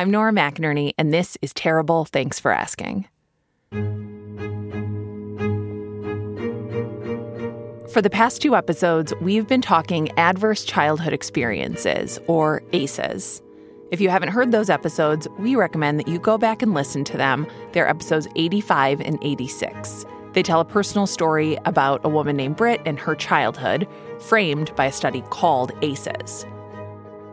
I'm Nora McInerny, and this is Terrible Thanks for Asking. For the past two episodes, we've been talking adverse childhood experiences, or ACEs. If you haven't heard those episodes, we recommend that you go back and listen to them. They're episodes 85 and 86. They tell a personal story about a woman named Britt and her childhood, framed by a study called ACEs.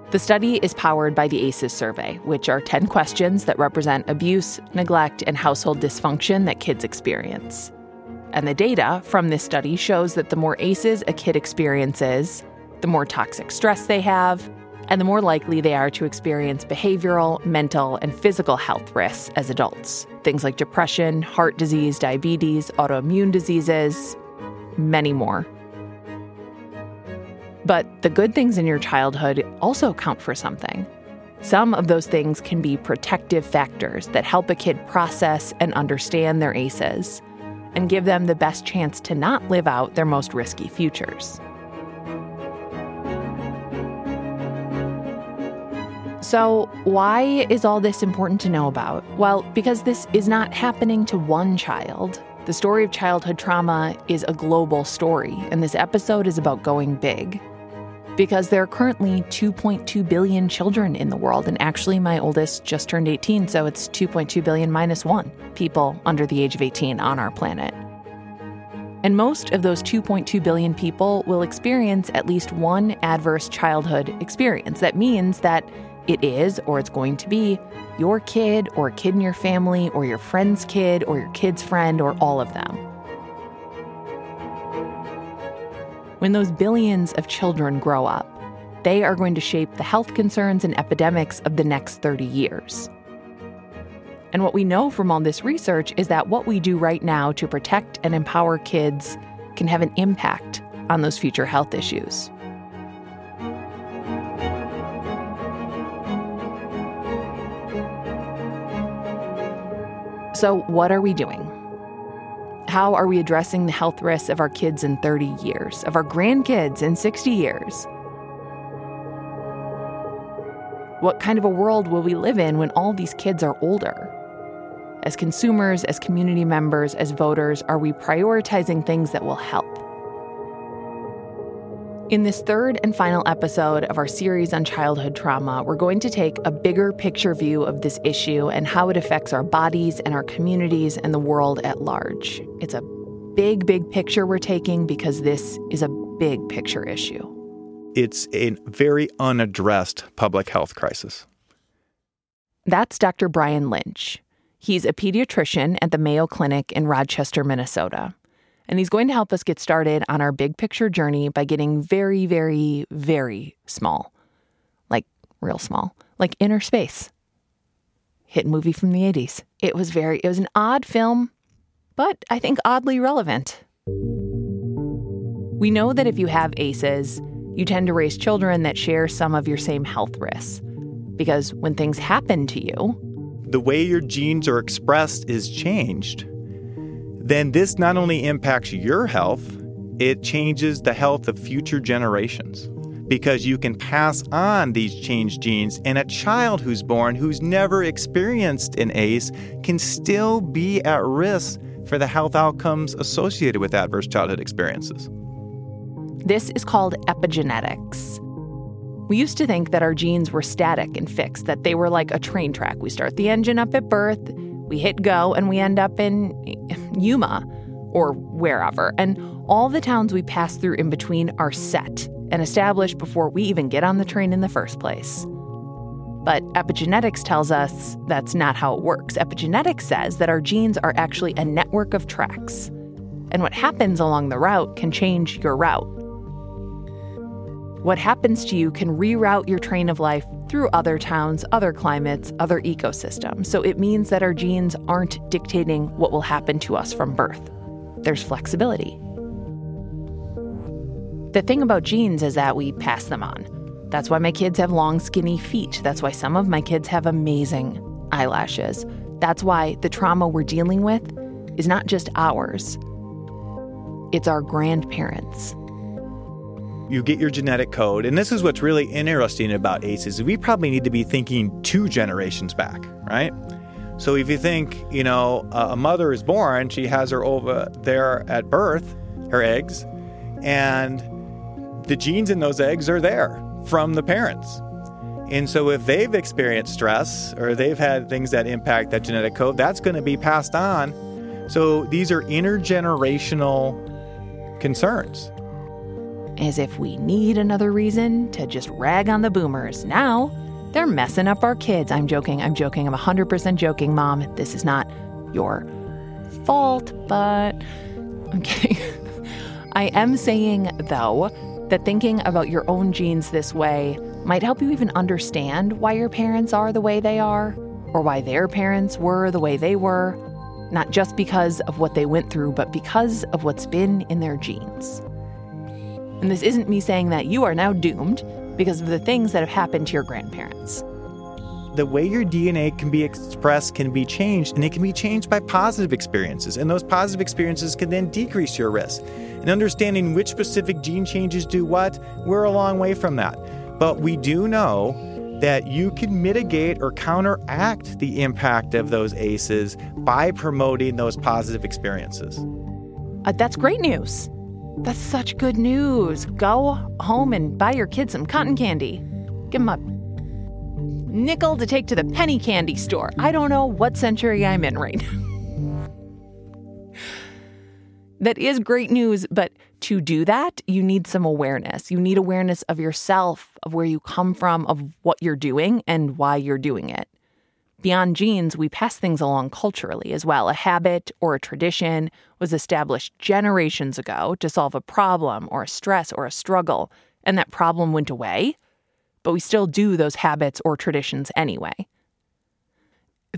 The study is powered by the ACEs survey, which are 10 questions that represent abuse, neglect, and household dysfunction that kids experience. And the data from this study shows that the more ACEs a kid experiences, the more toxic stress they have, and the more likely they are to experience behavioral, mental, and physical health risks as adults. Things like depression, heart disease, diabetes, autoimmune diseases, many more. But the good things in your childhood also count for something. Some of those things can be protective factors that help a kid process and understand their ACEs and give them the best chance to not live out their most risky futures. So, why is all this important to know about? Well, because this is not happening to one child. The story of childhood trauma is a global story, and this episode is about going big. Because there are currently 2.2 billion children in the world, and actually, my oldest just turned 18, so it's 2.2 billion minus one people under the age of 18 on our planet. And most of those 2.2 billion people will experience at least one adverse childhood experience. That means that it is, or it's going to be, your kid, or a kid in your family, or your friend's kid, or your kid's friend, or all of them. When those billions of children grow up, they are going to shape the health concerns and epidemics of the next 30 years. And what we know from all this research is that what we do right now to protect and empower kids can have an impact on those future health issues. So, what are we doing? How are we addressing the health risks of our kids in 30 years, of our grandkids in 60 years? What kind of a world will we live in when all these kids are older? As consumers, as community members, as voters, are we prioritizing things that will help? In this third and final episode of our series on childhood trauma, we're going to take a bigger picture view of this issue and how it affects our bodies and our communities and the world at large. It's a big, big picture we're taking because this is a big picture issue. It's a very unaddressed public health crisis. That's Dr. Brian Lynch. He's a pediatrician at the Mayo Clinic in Rochester, Minnesota. And he's going to help us get started on our big picture journey by getting very, very, very small. Like real small, like Innerspace. Hit movie from the 80s. It was very, it was an odd film, but I think oddly relevant. We know that if you have ACEs, you tend to raise children that share some of your same health risks. Because when things happen to you, the way your genes are expressed is changed then this not only impacts your health, it changes the health of future generations because you can pass on these changed genes, and a child who's born who's never experienced an ACE can still be at risk for the health outcomes associated with adverse childhood experiences. This is called epigenetics. We used to think that our genes were static and fixed, that they were like a train track. We start the engine up at birth, we hit go and we end up in Yuma or wherever. And all the towns we pass through in between are set and established before we even get on the train in the first place. But epigenetics tells us that's not how it works. Epigenetics says that our genes are actually a network of tracks. And what happens along the route can change your route. What happens to you can reroute your train of life through other towns, other climates, other ecosystems. So it means that our genes aren't dictating what will happen to us from birth. There's flexibility. The thing about genes is that we pass them on. That's why my kids have long, skinny feet. That's why some of my kids have amazing eyelashes. That's why the trauma we're dealing with is not just ours, it's our grandparents' you get your genetic code. And this is what's really interesting about ACEs. We probably need to be thinking two generations back, right? So if you think, you know, a mother is born, she has her ova there at birth, her eggs, and the genes in those eggs are there from the parents. And so if they've experienced stress or they've had things that impact that genetic code, that's going to be passed on. So these are intergenerational concerns. As if we need another reason to just rag on the boomers. Now, they're messing up our kids. I'm joking. I'm joking. I'm 100% joking, Mom. This is not your fault, but I'm kidding. I am saying, though, that thinking about your own genes this way might help you even understand why your parents are the way they are, or why their parents were the way they were, not just because of what they went through, but because of what's been in their genes. And this isn't me saying that you are now doomed because of the things that have happened to your grandparents. The way your DNA can be expressed can be changed, and it can be changed by positive experiences. And those positive experiences can then decrease your risk. And understanding which specific gene changes do what, we're a long way from that. But we do know that you can mitigate or counteract the impact of those ACEs by promoting those positive experiences. Uh, that's great news. That's such good news. Go home and buy your kids some cotton candy. Give them a nickel to take to the penny candy store. I don't know what century I'm in right now. that is great news, but to do that, you need some awareness. You need awareness of yourself, of where you come from, of what you're doing, and why you're doing it. Beyond genes, we pass things along culturally as well. A habit or a tradition was established generations ago to solve a problem or a stress or a struggle, and that problem went away, but we still do those habits or traditions anyway.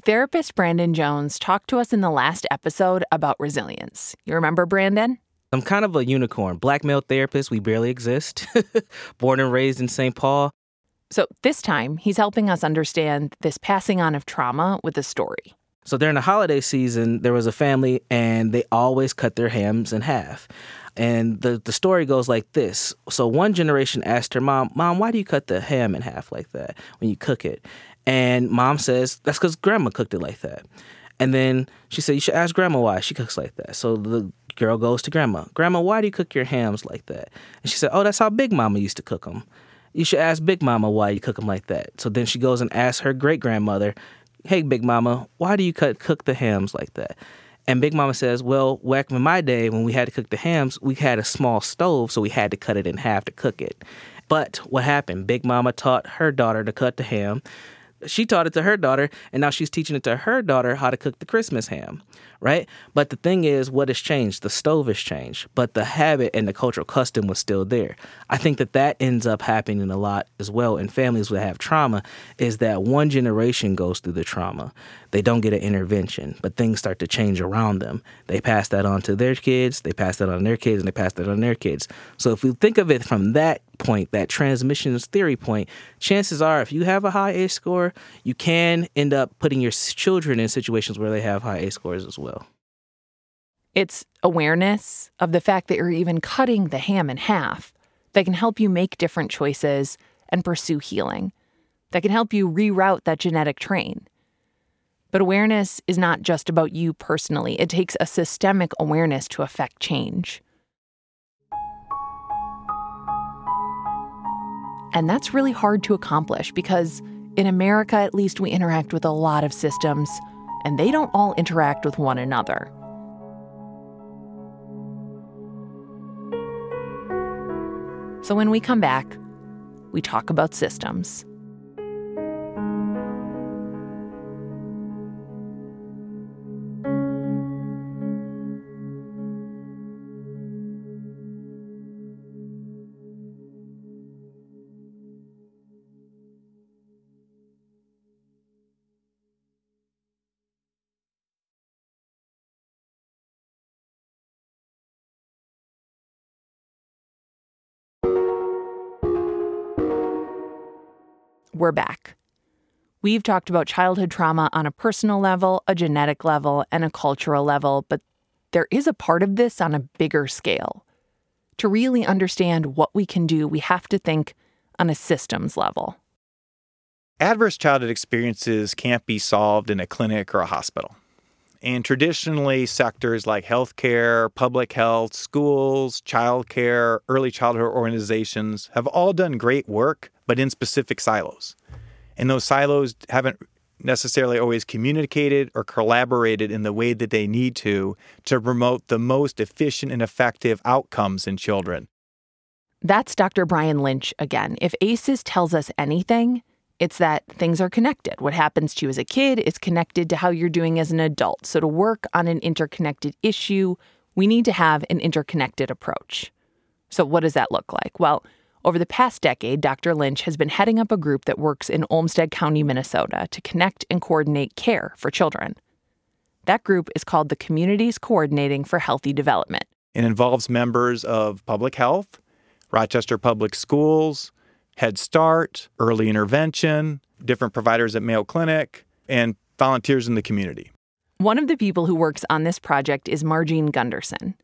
Therapist Brandon Jones talked to us in the last episode about resilience. You remember Brandon? I'm kind of a unicorn, black male therapist. We barely exist. Born and raised in St. Paul. So this time, he's helping us understand this passing on of trauma with a story. So during the holiday season, there was a family and they always cut their hams in half. And the, the story goes like this. So one generation asked her mom, Mom, why do you cut the ham in half like that when you cook it? And mom says, That's because grandma cooked it like that. And then she said, You should ask grandma why she cooks like that. So the girl goes to grandma, Grandma, why do you cook your hams like that? And she said, Oh, that's how Big Mama used to cook them you should ask Big Mama why you cook them like that. So then she goes and asks her great grandmother, Hey, Big Mama, why do you cut, cook the hams like that? And Big Mama says, Well, back in my day, when we had to cook the hams, we had a small stove, so we had to cut it in half to cook it. But what happened? Big Mama taught her daughter to cut the ham. She taught it to her daughter, and now she's teaching it to her daughter how to cook the Christmas ham right? But the thing is, what has changed? The stove has changed, but the habit and the cultural custom was still there. I think that that ends up happening a lot as well in families that have trauma is that one generation goes through the trauma. They don't get an intervention, but things start to change around them. They pass that on to their kids, they pass that on their kids, and they pass that on their kids. So if we think of it from that point, that transmissions theory point, chances are if you have a high ACE score, you can end up putting your children in situations where they have high ACE scores as well well. It's awareness of the fact that you're even cutting the ham in half that can help you make different choices and pursue healing, that can help you reroute that genetic train. But awareness is not just about you personally, it takes a systemic awareness to affect change. And that's really hard to accomplish because in America, at least, we interact with a lot of systems and they don't all interact with one another. So when we come back, we talk about systems. We're back. We've talked about childhood trauma on a personal level, a genetic level, and a cultural level, but there is a part of this on a bigger scale. To really understand what we can do, we have to think on a systems level. Adverse childhood experiences can't be solved in a clinic or a hospital. And traditionally, sectors like healthcare, public health, schools, childcare, early childhood organizations have all done great work, but in specific silos. And those silos haven't necessarily always communicated or collaborated in the way that they need to to promote the most efficient and effective outcomes in children. That's Dr. Brian Lynch again. If ACEs tells us anything, it's that things are connected. What happens to you as a kid is connected to how you're doing as an adult. So, to work on an interconnected issue, we need to have an interconnected approach. So, what does that look like? Well, over the past decade, Dr. Lynch has been heading up a group that works in Olmsted County, Minnesota to connect and coordinate care for children. That group is called the Communities Coordinating for Healthy Development. It involves members of public health, Rochester Public Schools, Head Start, early intervention, different providers at Mayo Clinic, and volunteers in the community. One of the people who works on this project is Margene Gunderson.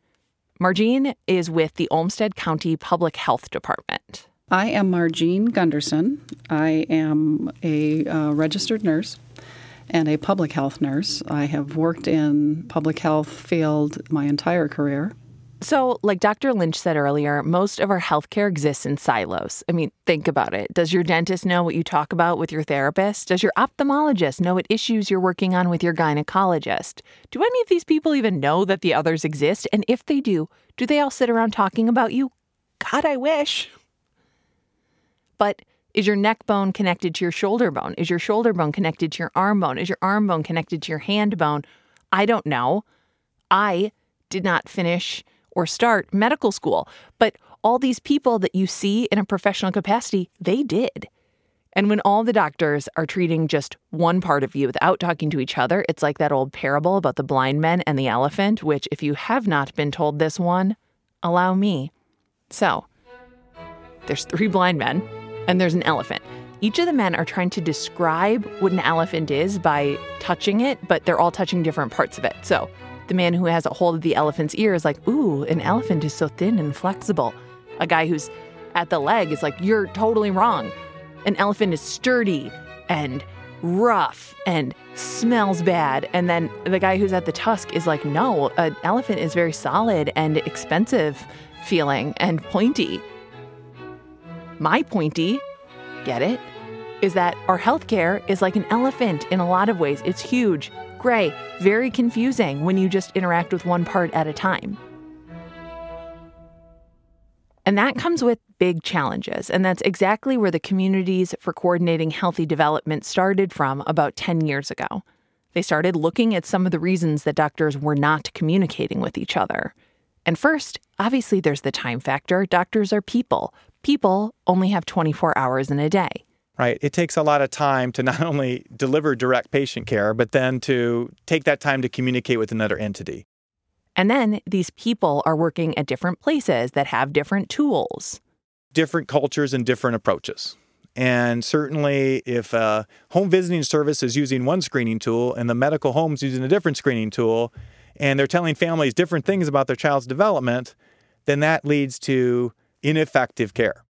Margene is with the Olmsted County Public Health Department. I am Margene Gunderson. I am a uh, registered nurse and a public health nurse. I have worked in public health field my entire career. So, like Dr. Lynch said earlier, most of our healthcare exists in silos. I mean, think about it. Does your dentist know what you talk about with your therapist? Does your ophthalmologist know what issues you're working on with your gynecologist? Do any of these people even know that the others exist? And if they do, do they all sit around talking about you? God, I wish. But is your neck bone connected to your shoulder bone? Is your shoulder bone connected to your arm bone? Is your arm bone connected to your hand bone? I don't know. I did not finish or start medical school. But all these people that you see in a professional capacity, they did. And when all the doctors are treating just one part of you without talking to each other, it's like that old parable about the blind men and the elephant, which, if you have not been told this one, allow me. So, there's three blind men and there's an elephant. Each of the men are trying to describe what an elephant is by touching it, but they're all touching different parts of it. So, the man who has a hold of the elephant's ear is like, Ooh, an elephant is so thin and flexible. A guy who's at the leg is like, You're totally wrong. An elephant is sturdy and rough and smells bad. And then the guy who's at the tusk is like, No, an elephant is very solid and expensive feeling and pointy. My pointy, get it? Is that our healthcare is like an elephant in a lot of ways. It's huge, gray, very confusing when you just interact with one part at a time. And that comes with big challenges. And that's exactly where the communities for coordinating healthy development started from about 10 years ago. They started looking at some of the reasons that doctors were not communicating with each other. And first, obviously, there's the time factor. Doctors are people. People only have 24 hours in a day right? It takes a lot of time to not only deliver direct patient care, but then to take that time to communicate with another entity. And then these people are working at different places that have different tools, different cultures, and different approaches. And certainly, if a home visiting service is using one screening tool and the medical home's using a different screening tool, and they're telling families different things about their child's development, then that leads to ineffective care.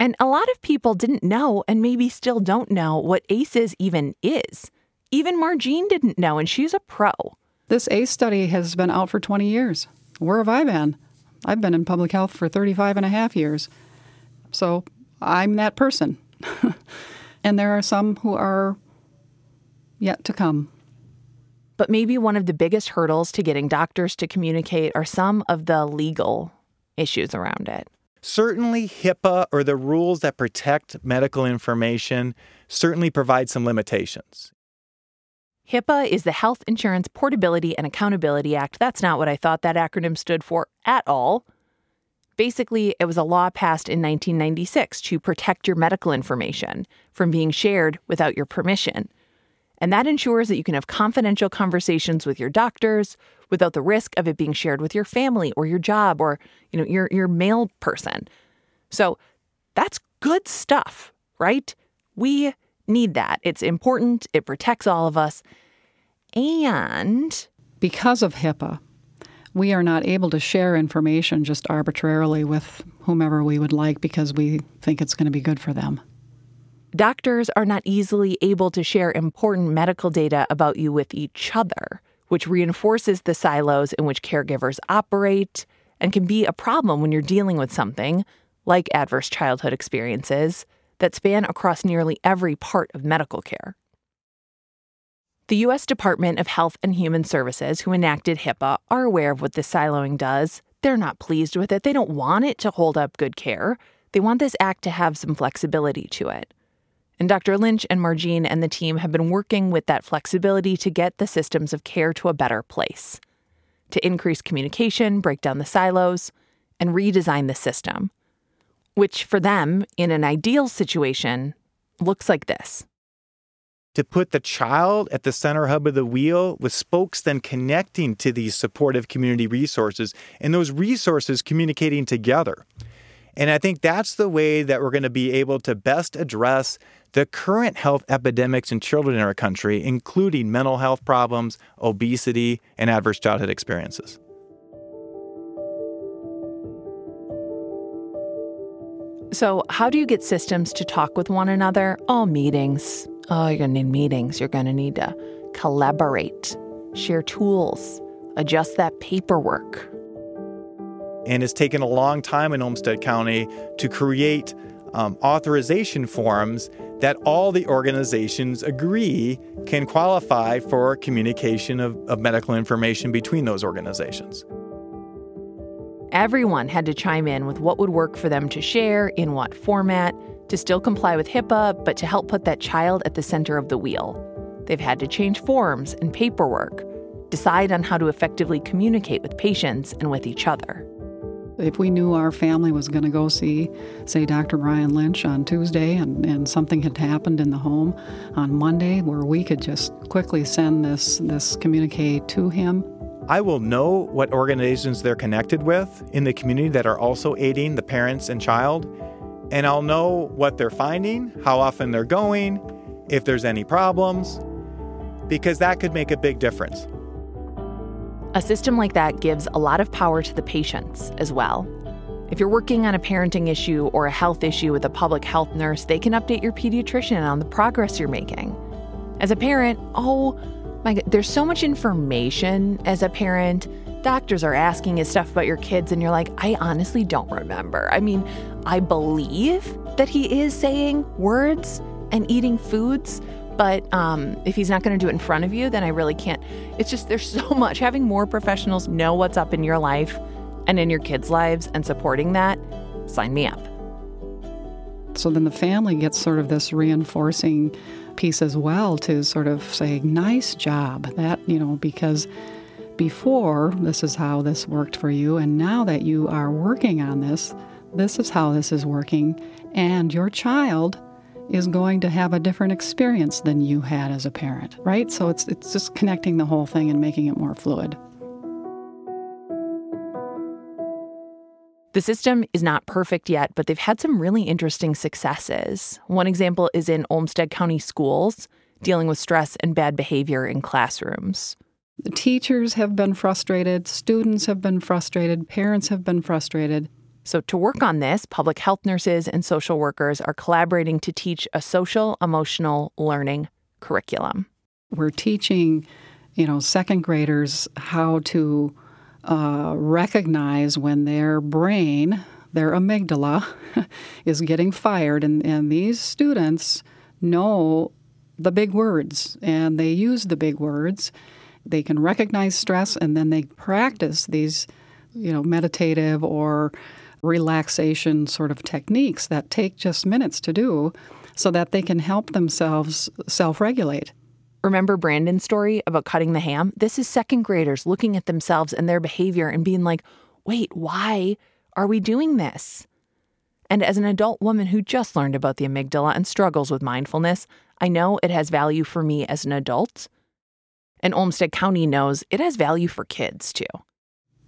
And a lot of people didn't know and maybe still don't know what ACEs even is. Even Margene didn't know, and she's a pro. This ACE study has been out for 20 years. Where have I been? I've been in public health for 35 and a half years. So I'm that person. and there are some who are yet to come. But maybe one of the biggest hurdles to getting doctors to communicate are some of the legal issues around it. Certainly, HIPAA or the rules that protect medical information certainly provide some limitations. HIPAA is the Health Insurance Portability and Accountability Act. That's not what I thought that acronym stood for at all. Basically, it was a law passed in 1996 to protect your medical information from being shared without your permission. And that ensures that you can have confidential conversations with your doctors without the risk of it being shared with your family or your job or, you know, your your mail person. So, that's good stuff, right? We need that. It's important, it protects all of us. And because of HIPAA, we are not able to share information just arbitrarily with whomever we would like because we think it's going to be good for them. Doctors are not easily able to share important medical data about you with each other, which reinforces the silos in which caregivers operate and can be a problem when you're dealing with something like adverse childhood experiences that span across nearly every part of medical care. The U.S. Department of Health and Human Services, who enacted HIPAA, are aware of what this siloing does. They're not pleased with it. They don't want it to hold up good care. They want this act to have some flexibility to it. And Dr. Lynch and Margene and the team have been working with that flexibility to get the systems of care to a better place, to increase communication, break down the silos, and redesign the system, which for them, in an ideal situation, looks like this to put the child at the center hub of the wheel with spokes then connecting to these supportive community resources and those resources communicating together. And I think that's the way that we're going to be able to best address the current health epidemics in children in our country, including mental health problems, obesity, and adverse childhood experiences. So, how do you get systems to talk with one another? All meetings, Oh, you're going to need meetings. You're going to need to collaborate, share tools, adjust that paperwork. And it's taken a long time in Olmsted County to create um, authorization forms that all the organizations agree can qualify for communication of, of medical information between those organizations. Everyone had to chime in with what would work for them to share, in what format, to still comply with HIPAA, but to help put that child at the center of the wheel. They've had to change forms and paperwork, decide on how to effectively communicate with patients and with each other. If we knew our family was going to go see, say, Dr. Brian Lynch on Tuesday and, and something had happened in the home on Monday where we could just quickly send this, this communique to him, I will know what organizations they're connected with in the community that are also aiding the parents and child and I'll know what they're finding, how often they're going, if there's any problems, because that could make a big difference. A system like that gives a lot of power to the patients as well. If you're working on a parenting issue or a health issue with a public health nurse, they can update your pediatrician on the progress you're making. As a parent, oh my God, there's so much information as a parent doctors are asking you stuff about your kids and you're like, I honestly don't remember. I mean, I believe that he is saying words and eating foods, but um, if he's not going to do it in front of you, then I really can't. It's just there's so much. Having more professionals know what's up in your life and in your kids' lives and supporting that, sign me up. So then the family gets sort of this reinforcing piece as well to sort of say, nice job. That, you know, because before, this is how this worked for you, and now that you are working on this, this is how this is working, and your child is going to have a different experience than you had as a parent, right? So it's it's just connecting the whole thing and making it more fluid. The system is not perfect yet, but they've had some really interesting successes. One example is in Olmsted County schools, dealing with stress and bad behavior in classrooms. The teachers have been frustrated, students have been frustrated, parents have been frustrated. So, to work on this, public health nurses and social workers are collaborating to teach a social emotional learning curriculum. We're teaching, you know, second graders how to uh, recognize when their brain, their amygdala, is getting fired, and, and these students know the big words and they use the big words they can recognize stress and then they practice these, you know, meditative or relaxation sort of techniques that take just minutes to do so that they can help themselves self regulate. Remember Brandon's story about cutting the ham? This is second graders looking at themselves and their behavior and being like, wait, why are we doing this? And as an adult woman who just learned about the amygdala and struggles with mindfulness, I know it has value for me as an adult and Olmsted County knows it has value for kids too.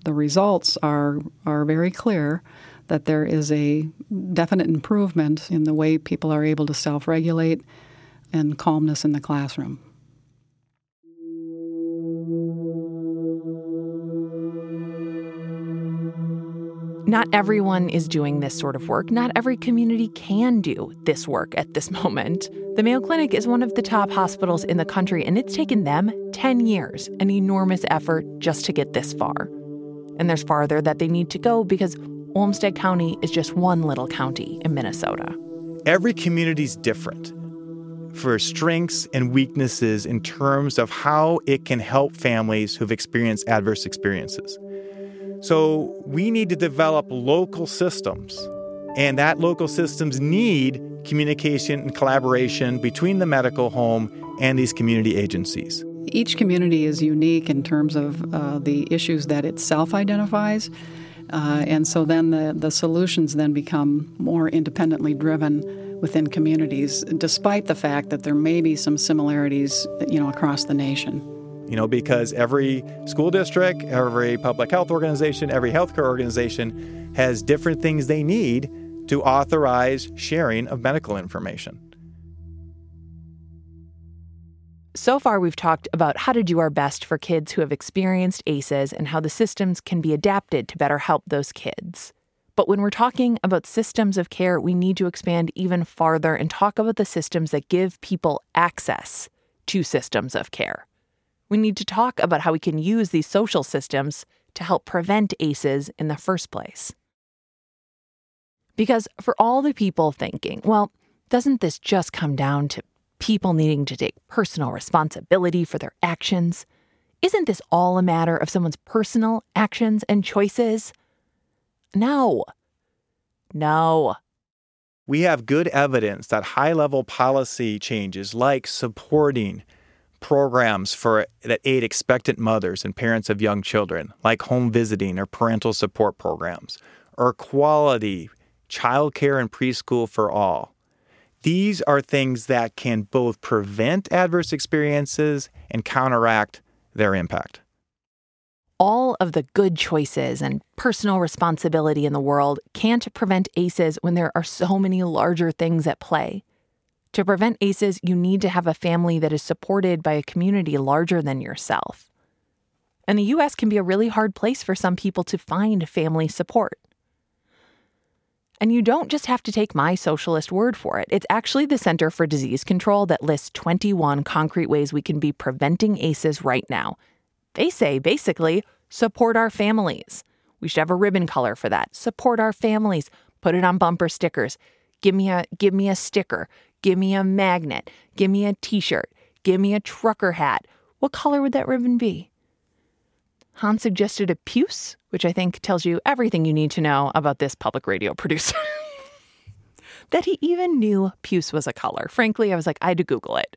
The results are are very clear that there is a definite improvement in the way people are able to self-regulate and calmness in the classroom. Not everyone is doing this sort of work. Not every community can do this work at this moment. The Mayo Clinic is one of the top hospitals in the country, and it's taken them 10 years, an enormous effort just to get this far. And there's farther that they need to go because Olmsted County is just one little county in Minnesota. Every community is different for strengths and weaknesses in terms of how it can help families who've experienced adverse experiences. So we need to develop local systems, and that local systems need communication and collaboration between the medical home and these community agencies. Each community is unique in terms of uh, the issues that it self identifies. Uh, and so then the, the solutions then become more independently driven within communities, despite the fact that there may be some similarities, you know, across the nation. You know, because every school district, every public health organization, every healthcare organization has different things they need to authorize sharing of medical information. So far, we've talked about how to do our best for kids who have experienced ACEs and how the systems can be adapted to better help those kids. But when we're talking about systems of care, we need to expand even farther and talk about the systems that give people access to systems of care. We need to talk about how we can use these social systems to help prevent ACEs in the first place. Because for all the people thinking, well, doesn't this just come down to people needing to take personal responsibility for their actions. Isn't this all a matter of someone's personal actions and choices? No. No. We have good evidence that high level policy changes like supporting programs for that aid expectant mothers and parents of young children, like home visiting or parental support programs, or quality childcare and preschool for all, these are things that can both prevent adverse experiences and counteract their impact. All of the good choices and personal responsibility in the world can't prevent ACEs when there are so many larger things at play. To prevent ACEs, you need to have a family that is supported by a community larger than yourself. And the US can be a really hard place for some people to find family support. And you don't just have to take my socialist word for it. It's actually the Center for Disease Control that lists 21 concrete ways we can be preventing ACEs right now. They say basically, support our families. We should have a ribbon color for that. Support our families. Put it on bumper stickers. Give me a give me a sticker. Give me a magnet. Give me a t-shirt. Give me a trucker hat. What color would that ribbon be? Hans suggested a puce, which I think tells you everything you need to know about this public radio producer. that he even knew puce was a color. Frankly, I was like, I had to Google it.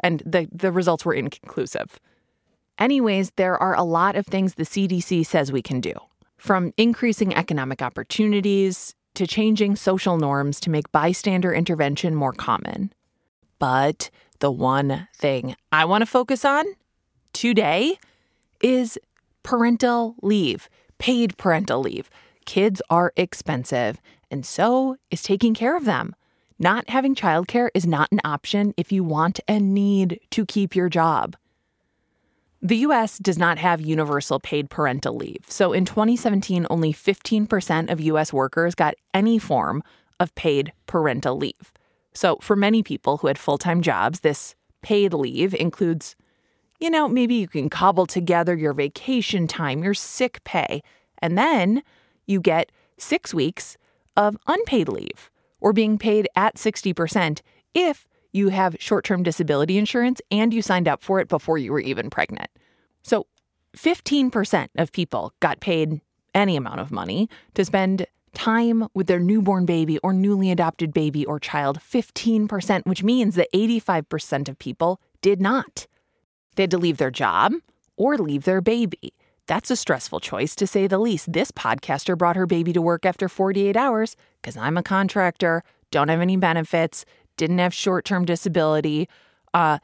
And the, the results were inconclusive. Anyways, there are a lot of things the CDC says we can do, from increasing economic opportunities to changing social norms to make bystander intervention more common. But the one thing I want to focus on today is parental leave, paid parental leave. Kids are expensive, and so is taking care of them. Not having childcare is not an option if you want and need to keep your job. The US does not have universal paid parental leave. So in 2017, only 15% of US workers got any form of paid parental leave. So for many people who had full time jobs, this paid leave includes you know, maybe you can cobble together your vacation time, your sick pay, and then you get six weeks of unpaid leave or being paid at 60% if you have short term disability insurance and you signed up for it before you were even pregnant. So 15% of people got paid any amount of money to spend time with their newborn baby or newly adopted baby or child. 15%, which means that 85% of people did not. They had to leave their job or leave their baby. That's a stressful choice, to say the least. This podcaster brought her baby to work after 48 hours because I'm a contractor, don't have any benefits, didn't have short term disability. Uh,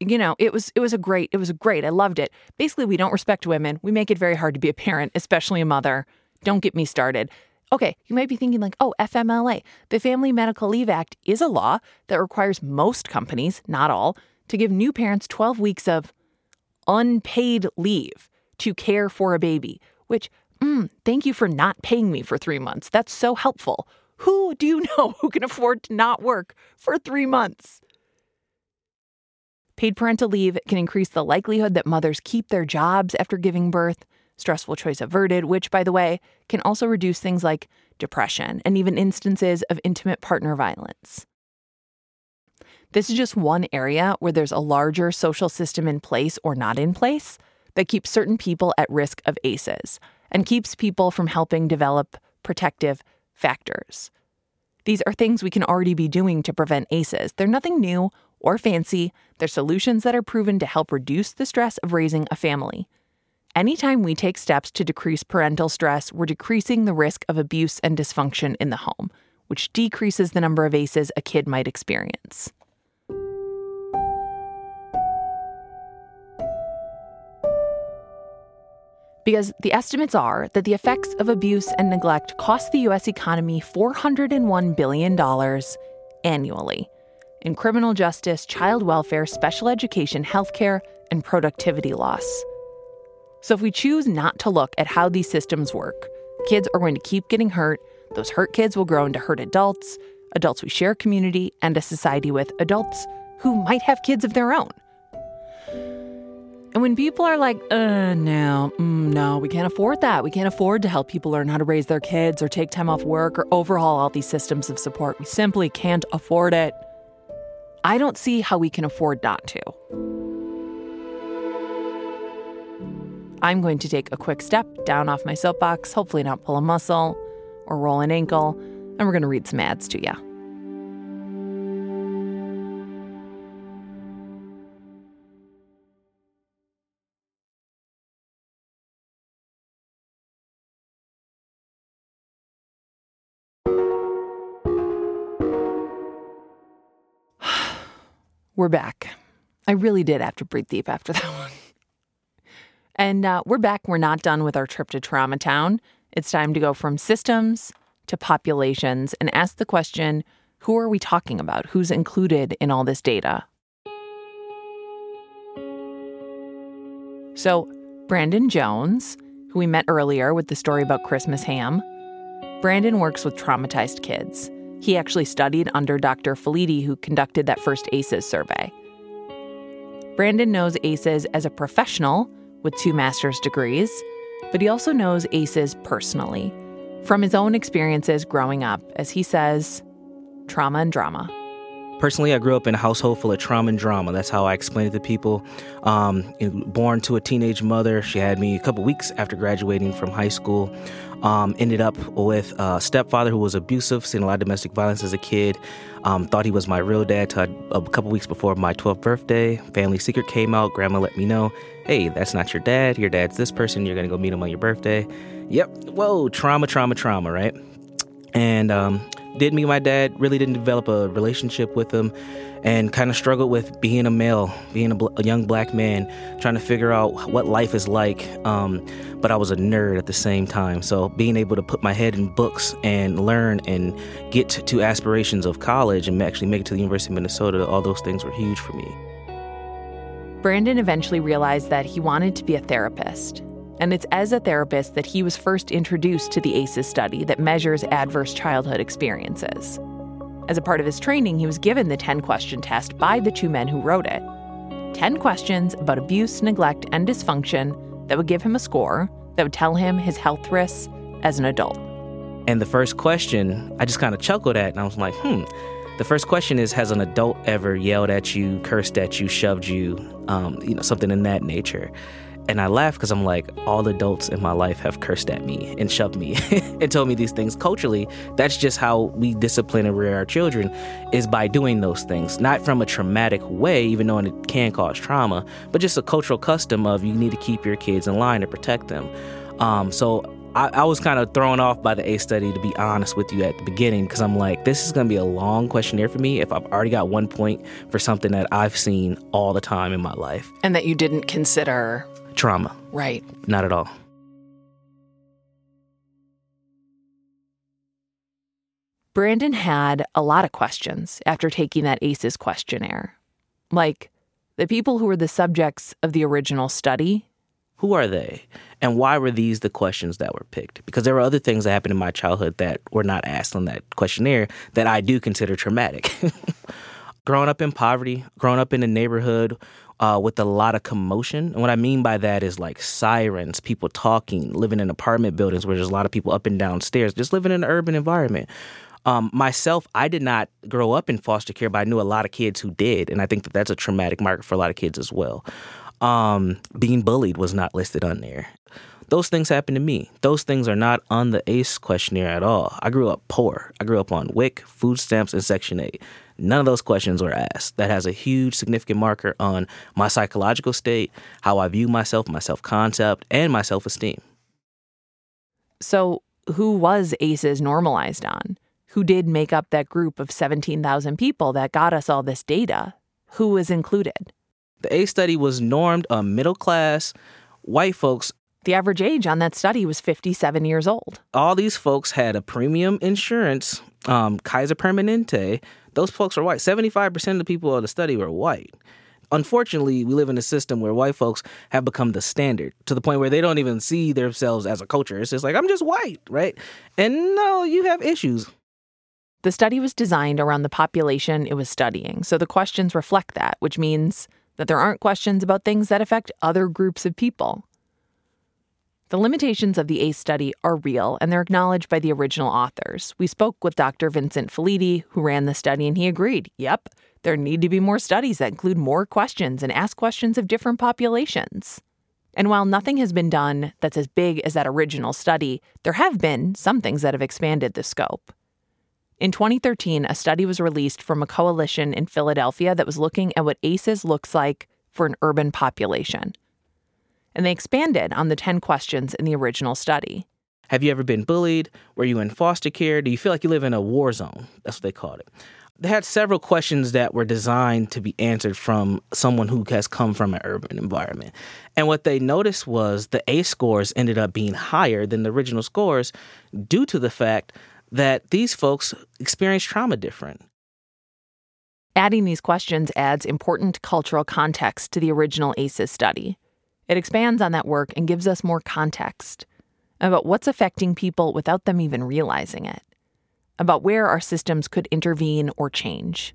you know, it was it was a great it was great. I loved it. Basically, we don't respect women. We make it very hard to be a parent, especially a mother. Don't get me started. Okay, you might be thinking like, "Oh, FMLA, the Family Medical Leave Act is a law that requires most companies, not all, to give new parents 12 weeks of unpaid leave to care for a baby, which mm, thank you for not paying me for three months. That's so helpful. Who do you know who can afford to not work for three months? Paid parental leave can increase the likelihood that mothers keep their jobs after giving birth. Stressful choice averted, which, by the way, can also reduce things like depression and even instances of intimate partner violence. This is just one area where there's a larger social system in place or not in place that keeps certain people at risk of ACEs and keeps people from helping develop protective factors. These are things we can already be doing to prevent ACEs. They're nothing new or fancy, they're solutions that are proven to help reduce the stress of raising a family. Anytime we take steps to decrease parental stress, we're decreasing the risk of abuse and dysfunction in the home, which decreases the number of ACEs a kid might experience. Because the estimates are that the effects of abuse and neglect cost the U.S. economy $401 billion annually in criminal justice, child welfare, special education, healthcare, and productivity loss. So, if we choose not to look at how these systems work, kids are going to keep getting hurt. Those hurt kids will grow into hurt adults, adults we share community and a society with, adults who might have kids of their own. And when people are like, uh, no, mm, no, we can't afford that. We can't afford to help people learn how to raise their kids or take time off work or overhaul all these systems of support. We simply can't afford it. I don't see how we can afford not to. I'm going to take a quick step down off my soapbox, hopefully, not pull a muscle or roll an ankle, and we're going to read some ads to you. We're back. I really did have to breathe deep after that one. And uh, we're back. We're not done with our trip to Trauma Town. It's time to go from systems to populations and ask the question who are we talking about? Who's included in all this data? So, Brandon Jones, who we met earlier with the story about Christmas ham, Brandon works with traumatized kids. He actually studied under Dr. Felitti, who conducted that first ACEs survey. Brandon knows ACEs as a professional with two master's degrees, but he also knows ACEs personally from his own experiences growing up, as he says, trauma and drama. Personally, I grew up in a household full of trauma and drama. That's how I explain it to people. Um, born to a teenage mother, she had me a couple weeks after graduating from high school. Um, ended up with a stepfather who was abusive, seen a lot of domestic violence as a kid. Um, thought he was my real dad till a couple weeks before my 12th birthday. Family secret came out. Grandma let me know, hey, that's not your dad. Your dad's this person. You're going to go meet him on your birthday. Yep. Whoa, trauma, trauma, trauma, right? And um, did meet my dad, really didn't develop a relationship with him, and kind of struggled with being a male, being a, bl- a, young black man, trying to figure out what life is like. Um, but I was a nerd at the same time. So being able to put my head in books and learn and get to aspirations of college and actually make it to the University of Minnesota, all those things were huge for me. Brandon eventually realized that he wanted to be a therapist and it's as a therapist that he was first introduced to the ACEs study that measures adverse childhood experiences. As a part of his training, he was given the 10 question test by the two men who wrote it 10 questions about abuse, neglect, and dysfunction that would give him a score that would tell him his health risks as an adult. And the first question, I just kind of chuckled at, and I was like, hmm. The first question is Has an adult ever yelled at you, cursed at you, shoved you, um, you know, something in that nature? And I laugh because I'm like, all adults in my life have cursed at me and shoved me and told me these things. Culturally, that's just how we discipline and rear our children is by doing those things. Not from a traumatic way, even though it can cause trauma, but just a cultural custom of you need to keep your kids in line to protect them. Um, so I, I, was kind of thrown off by the ACE study, to be honest with you, at the beginning, because I'm like, this is going to be a long questionnaire for me if I've already got one point for something that I've seen all the time in my life. And that you didn't consider trauma. Right. Not at all. Brandon had a lot of questions after taking that ACEs questionnaire. Like, the people who were the subjects of the original study, Who are they? And why were these the questions that were picked? Because there were other things that happened in my childhood that were not asked on that questionnaire that I do consider traumatic. growing up in poverty, growing up in a neighborhood uh, with a lot of commotion. And what I mean by that is like sirens, people talking, living in apartment buildings where there's a lot of people up and downstairs, just living in an urban environment. Um, myself, I did not grow up in foster care, but I knew a lot of kids who did. And I think that that's a traumatic marker for a lot of kids as well. Um, being bullied was not listed on there. Those things happened to me. Those things are not on the ACE questionnaire at all. I grew up poor. I grew up on WIC, food stamps, and Section 8. None of those questions were asked. That has a huge significant marker on my psychological state, how I view myself, my self concept, and my self esteem. So, who was ACEs normalized on? Who did make up that group of 17,000 people that got us all this data? Who was included? The ACE study was normed on middle class white folks. The average age on that study was 57 years old. All these folks had a premium insurance, um, Kaiser Permanente, those folks are white. 75% of the people of the study were white. Unfortunately, we live in a system where white folks have become the standard to the point where they don't even see themselves as a culture. It's just like, I'm just white, right? And no, you have issues. The study was designed around the population it was studying, so the questions reflect that, which means that there aren't questions about things that affect other groups of people. The limitations of the ACE study are real and they're acknowledged by the original authors. We spoke with Dr. Vincent Felitti, who ran the study, and he agreed yep, there need to be more studies that include more questions and ask questions of different populations. And while nothing has been done that's as big as that original study, there have been some things that have expanded the scope. In 2013, a study was released from a coalition in Philadelphia that was looking at what ACEs looks like for an urban population and they expanded on the 10 questions in the original study. Have you ever been bullied? Were you in foster care? Do you feel like you live in a war zone? That's what they called it. They had several questions that were designed to be answered from someone who has come from an urban environment. And what they noticed was the ACE scores ended up being higher than the original scores due to the fact that these folks experience trauma different. Adding these questions adds important cultural context to the original ACEs study. It expands on that work and gives us more context about what's affecting people without them even realizing it, about where our systems could intervene or change.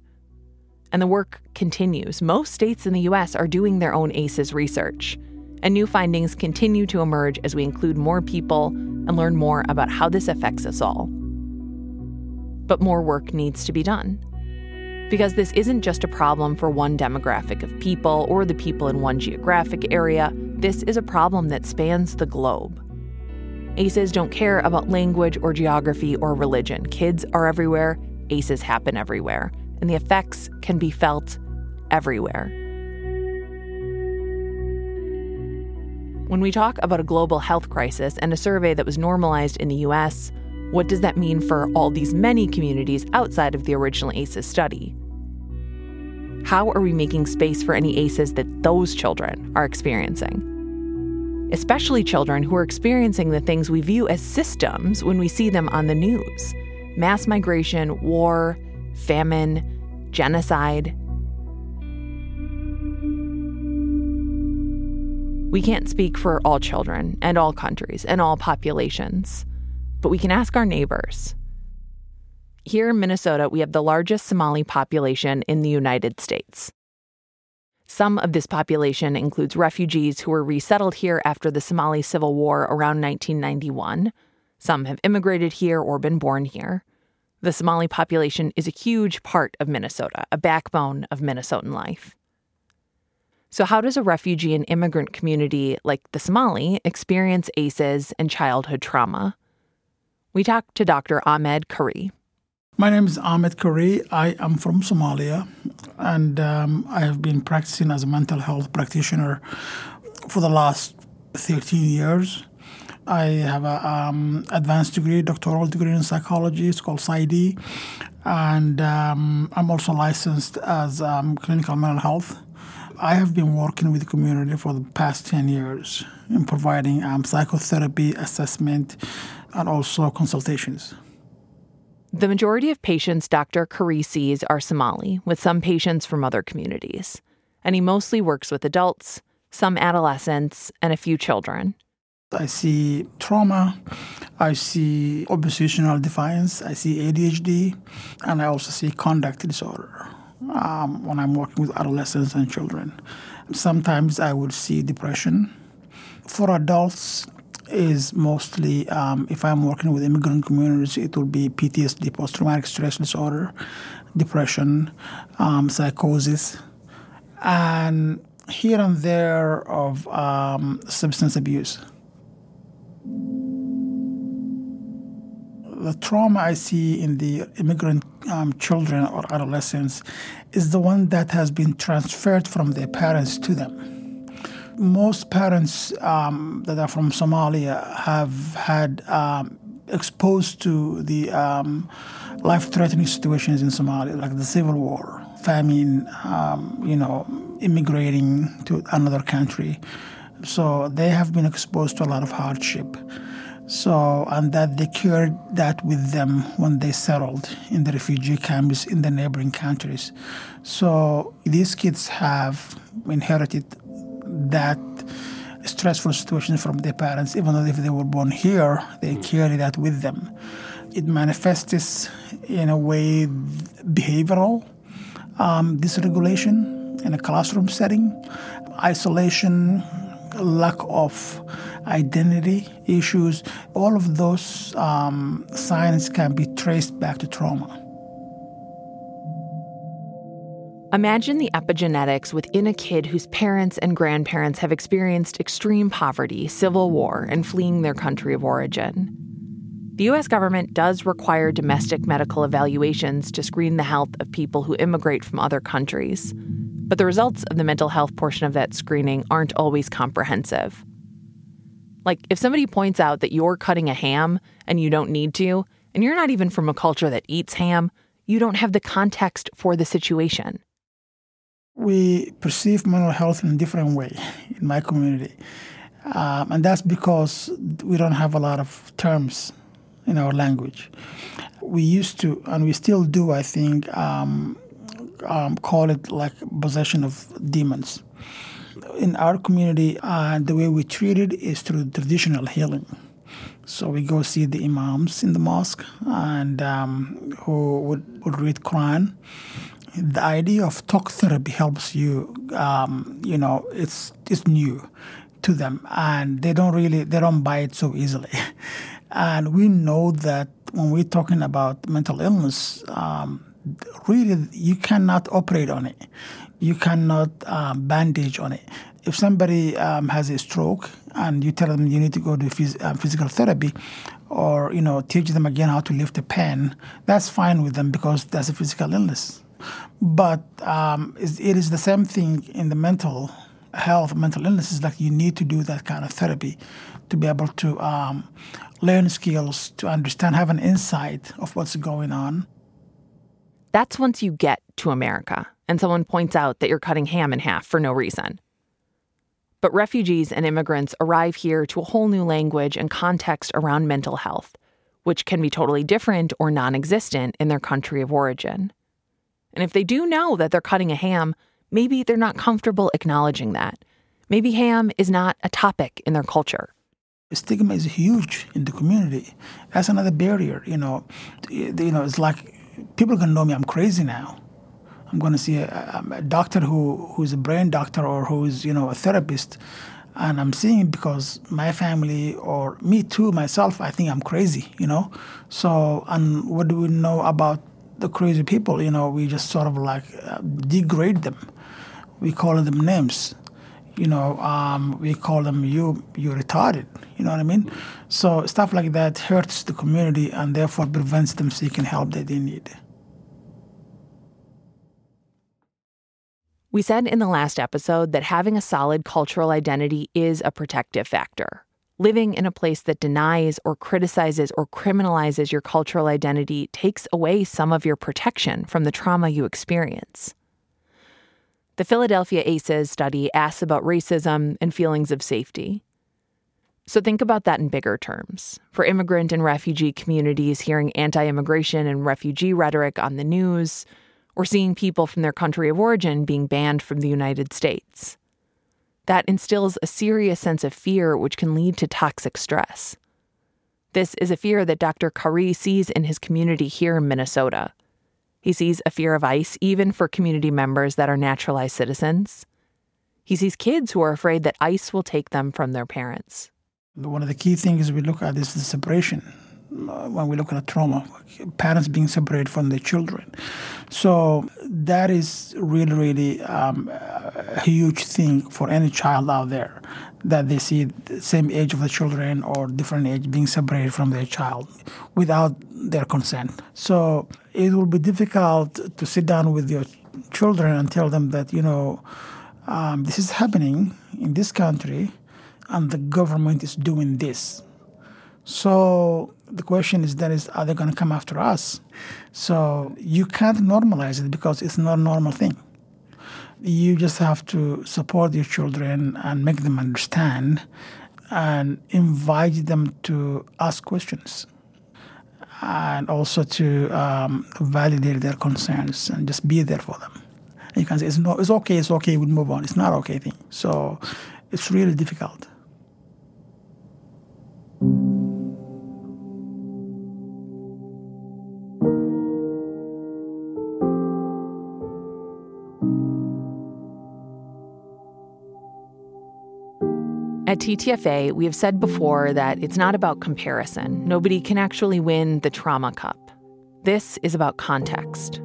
And the work continues. Most states in the US are doing their own ACEs research, and new findings continue to emerge as we include more people and learn more about how this affects us all. But more work needs to be done. Because this isn't just a problem for one demographic of people or the people in one geographic area, this is a problem that spans the globe. ACEs don't care about language or geography or religion. Kids are everywhere, ACEs happen everywhere, and the effects can be felt everywhere. When we talk about a global health crisis and a survey that was normalized in the US, what does that mean for all these many communities outside of the original ACEs study? How are we making space for any ACEs that those children are experiencing? Especially children who are experiencing the things we view as systems when we see them on the news mass migration, war, famine, genocide. We can't speak for all children and all countries and all populations, but we can ask our neighbors here in Minnesota, we have the largest Somali population in the United States. Some of this population includes refugees who were resettled here after the Somali Civil War around 1991. Some have immigrated here or been born here. The Somali population is a huge part of Minnesota, a backbone of Minnesotan life. So, how does a refugee and immigrant community like the Somali experience ACEs and childhood trauma? We talked to Dr. Ahmed Kari. My name is Ahmed Kari. I am from Somalia, and um, I have been practicing as a mental health practitioner for the last 13 years. I have an um, advanced degree, doctoral degree in psychology. It's called PsyD, and um, I'm also licensed as um, clinical mental health. I have been working with the community for the past 10 years in providing um, psychotherapy, assessment, and also consultations. The majority of patients Dr. Kari sees are Somali, with some patients from other communities. And he mostly works with adults, some adolescents, and a few children. I see trauma, I see oppositional defiance, I see ADHD, and I also see conduct disorder um, when I'm working with adolescents and children. Sometimes I would see depression. For adults, is mostly um, if I'm working with immigrant communities, it will be PTSD, post traumatic stress disorder, depression, um, psychosis, and here and there of um, substance abuse. The trauma I see in the immigrant um, children or adolescents is the one that has been transferred from their parents to them most parents um, that are from Somalia have had um, exposed to the um, life-threatening situations in Somalia, like the civil war, famine, um, you know, immigrating to another country. So they have been exposed to a lot of hardship. So, and that they carried that with them when they settled in the refugee camps in the neighboring countries. So these kids have inherited that stressful situation from their parents, even though if they were born here, they carry that with them. It manifests in a way behavioral um, dysregulation in a classroom setting, isolation, lack of identity issues. All of those um, signs can be traced back to trauma. Imagine the epigenetics within a kid whose parents and grandparents have experienced extreme poverty, civil war, and fleeing their country of origin. The US government does require domestic medical evaluations to screen the health of people who immigrate from other countries. But the results of the mental health portion of that screening aren't always comprehensive. Like, if somebody points out that you're cutting a ham and you don't need to, and you're not even from a culture that eats ham, you don't have the context for the situation we perceive mental health in a different way in my community. Um, and that's because we don't have a lot of terms in our language. We used to, and we still do, I think, um, um, call it like possession of demons. In our community, uh, the way we treat it is through traditional healing. So we go see the imams in the mosque and um, who would, would read Quran the idea of talk therapy helps you. Um, you know, it's it's new to them, and they don't really they don't buy it so easily. and we know that when we're talking about mental illness, um, really you cannot operate on it. You cannot um, bandage on it. If somebody um, has a stroke and you tell them you need to go to phys- uh, physical therapy, or you know teach them again how to lift a pen, that's fine with them because that's a physical illness. But um, it is the same thing in the mental health, mental illnesses. Like you need to do that kind of therapy to be able to um, learn skills, to understand, have an insight of what's going on. That's once you get to America and someone points out that you're cutting ham in half for no reason. But refugees and immigrants arrive here to a whole new language and context around mental health, which can be totally different or non existent in their country of origin. And if they do know that they're cutting a ham, maybe they're not comfortable acknowledging that. Maybe ham is not a topic in their culture. Stigma is huge in the community. That's another barrier. You know, you know, it's like people can know me. I'm crazy now. I'm going to see a, a doctor who who's a brain doctor or who's you know a therapist, and I'm seeing it because my family or me too myself. I think I'm crazy. You know, so and what do we know about the crazy people, you know, we just sort of like uh, degrade them. We call them names. You know, um, we call them you you retarded. You know what I mean? So stuff like that hurts the community and therefore prevents them seeking help that they need. We said in the last episode that having a solid cultural identity is a protective factor. Living in a place that denies or criticizes or criminalizes your cultural identity takes away some of your protection from the trauma you experience. The Philadelphia ACEs study asks about racism and feelings of safety. So think about that in bigger terms. For immigrant and refugee communities hearing anti immigration and refugee rhetoric on the news, or seeing people from their country of origin being banned from the United States. That instills a serious sense of fear, which can lead to toxic stress. This is a fear that Dr. Kari sees in his community here in Minnesota. He sees a fear of ICE even for community members that are naturalized citizens. He sees kids who are afraid that ICE will take them from their parents. One of the key things we look at is the separation. Uh, when we look at trauma, parents being separated from their children. So that is really, really um, a huge thing for any child out there that they see the same age of the children or different age being separated from their child without their consent. So it will be difficult to sit down with your children and tell them that, you know, um, this is happening in this country and the government is doing this. So the question is then is are they going to come after us? So you can't normalize it because it's not a normal thing. You just have to support your children and make them understand and invite them to ask questions and also to um, validate their concerns and just be there for them. And you can say it's no, it's okay, it's okay, we'll move on. It's not okay thing. So it's really difficult. At TTFA, we have said before that it's not about comparison. Nobody can actually win the trauma cup. This is about context.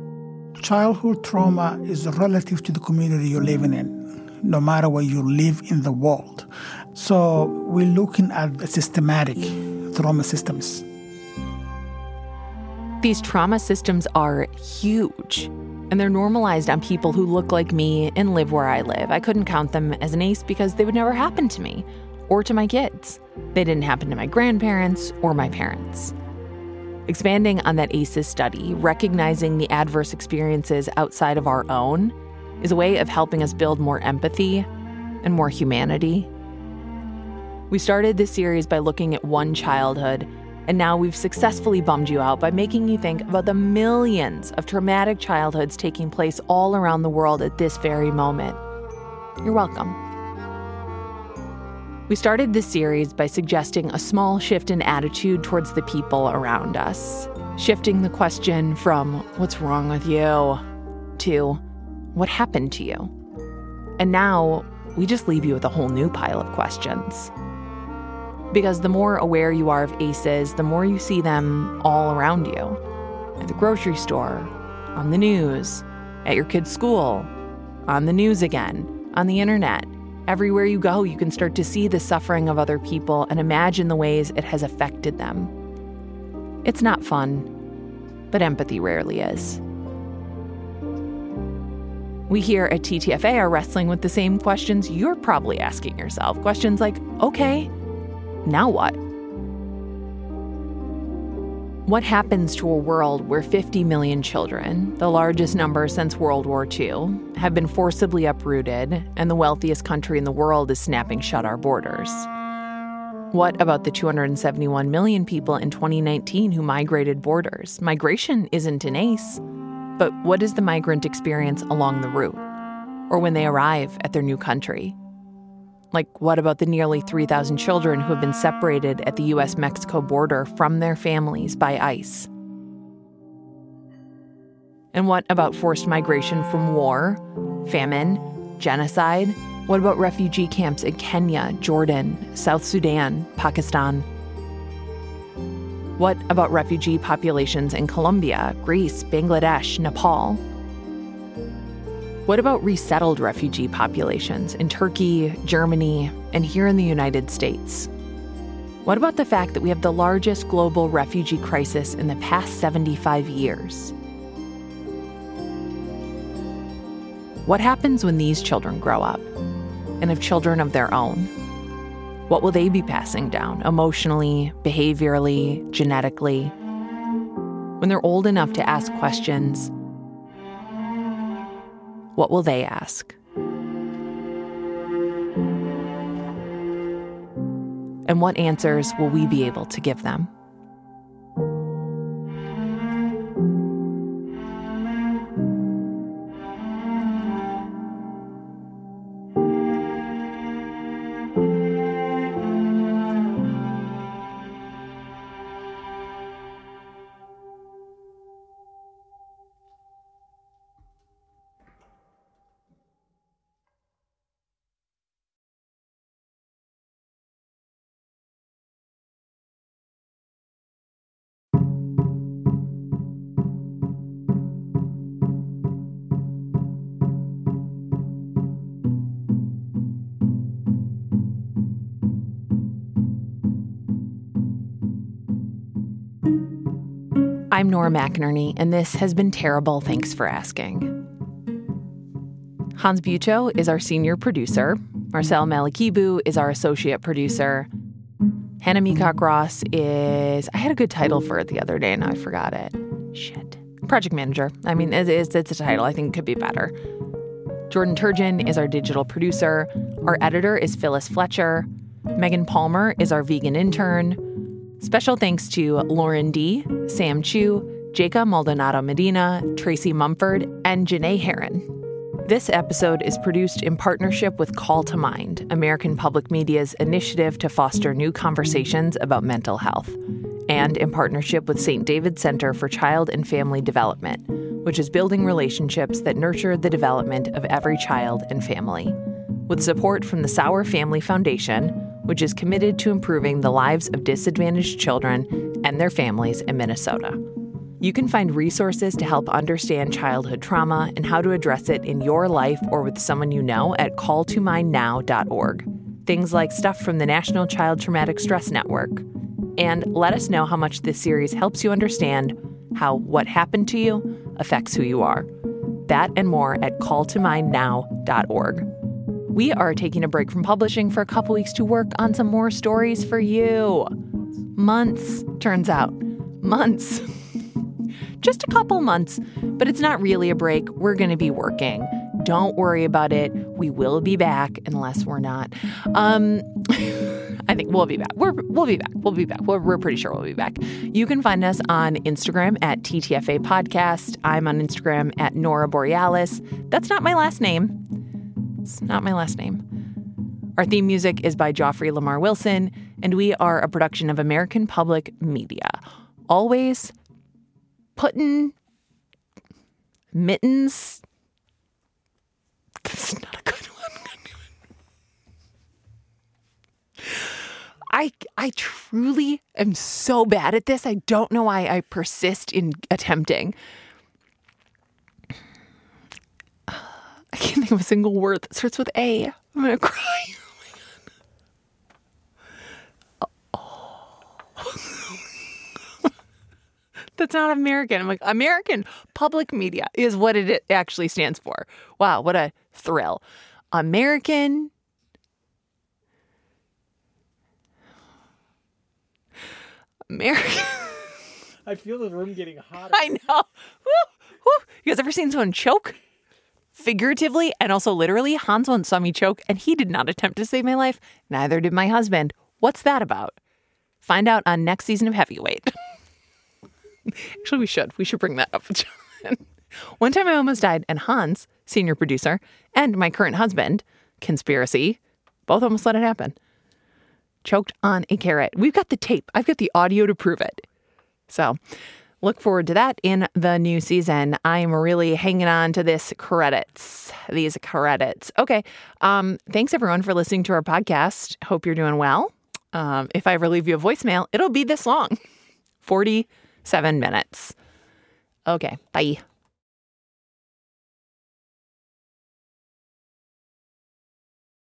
Childhood trauma is relative to the community you're living in, no matter where you live in the world. So we're looking at the systematic trauma systems. These trauma systems are huge and they're normalized on people who look like me and live where I live. I couldn't count them as an ACE because they would never happen to me or to my kids. They didn't happen to my grandparents or my parents. Expanding on that ACEs study, recognizing the adverse experiences outside of our own is a way of helping us build more empathy and more humanity. We started this series by looking at one childhood and now we've successfully bummed you out by making you think about the millions of traumatic childhoods taking place all around the world at this very moment. You're welcome. We started this series by suggesting a small shift in attitude towards the people around us, shifting the question from, What's wrong with you? to, What happened to you? And now we just leave you with a whole new pile of questions. Because the more aware you are of ACEs, the more you see them all around you at the grocery store, on the news, at your kid's school, on the news again, on the internet. Everywhere you go, you can start to see the suffering of other people and imagine the ways it has affected them. It's not fun, but empathy rarely is. We here at TTFA are wrestling with the same questions you're probably asking yourself. Questions like, okay, now what? What happens to a world where 50 million children, the largest number since World War II, have been forcibly uprooted and the wealthiest country in the world is snapping shut our borders? What about the 271 million people in 2019 who migrated borders? Migration isn't an ACE, but what is the migrant experience along the route? Or when they arrive at their new country? Like, what about the nearly 3,000 children who have been separated at the US Mexico border from their families by ICE? And what about forced migration from war, famine, genocide? What about refugee camps in Kenya, Jordan, South Sudan, Pakistan? What about refugee populations in Colombia, Greece, Bangladesh, Nepal? What about resettled refugee populations in Turkey, Germany, and here in the United States? What about the fact that we have the largest global refugee crisis in the past 75 years? What happens when these children grow up and have children of their own? What will they be passing down emotionally, behaviorally, genetically? When they're old enough to ask questions, what will they ask? And what answers will we be able to give them? I'm Nora McInerney, and this has been terrible. Thanks for asking. Hans Buetow is our senior producer. Marcel Malekebu is our associate producer. Hannah Meacock Ross is. I had a good title for it the other day, and I forgot it. Shit. Project manager. I mean, it is, it's a title. I think it could be better. Jordan Turgeon is our digital producer. Our editor is Phyllis Fletcher. Megan Palmer is our vegan intern. Special thanks to Lauren D., Sam Chu, Jacob Maldonado Medina, Tracy Mumford, and Janae Herron. This episode is produced in partnership with Call to Mind, American Public Media's initiative to foster new conversations about mental health, and in partnership with St. David Center for Child and Family Development, which is building relationships that nurture the development of every child and family. With support from the Sauer Family Foundation, which is committed to improving the lives of disadvantaged children and their families in Minnesota. You can find resources to help understand childhood trauma and how to address it in your life or with someone you know at calltomindnow.org. Things like stuff from the National Child Traumatic Stress Network. And let us know how much this series helps you understand how what happened to you affects who you are. That and more at calltomindnow.org. We are taking a break from publishing for a couple weeks to work on some more stories for you. Months, turns out. Months. Just a couple months, but it's not really a break. We're going to be working. Don't worry about it. We will be back unless we're not. Um, I think we'll be back. We're, we'll be back. We'll be back. We're, we're pretty sure we'll be back. You can find us on Instagram at TTFA Podcast. I'm on Instagram at Nora Borealis. That's not my last name. Not my last name. Our theme music is by Joffrey Lamar Wilson, and we are a production of American Public Media. Always putting mittens. That's not a good one. I I truly am so bad at this. I don't know why I persist in attempting. I can't think of a single word that starts with A. I'm gonna cry. Oh. That's not American. I'm like, American public media is what it actually stands for. Wow, what a thrill. American American. I feel the room getting hotter. I know. Woo, woo. You guys ever seen someone choke? Figuratively and also literally, Hans once saw me choke and he did not attempt to save my life. Neither did my husband. What's that about? Find out on next season of Heavyweight. Actually, we should. We should bring that up. One time I almost died, and Hans, senior producer, and my current husband, conspiracy, both almost let it happen. Choked on a carrot. We've got the tape. I've got the audio to prove it. So look forward to that in the new season. I am really hanging on to this credits, these credits. Okay. Um, thanks everyone for listening to our podcast. Hope you're doing well. Um, if I ever leave you a voicemail, it'll be this long 47 minutes. Okay. Bye.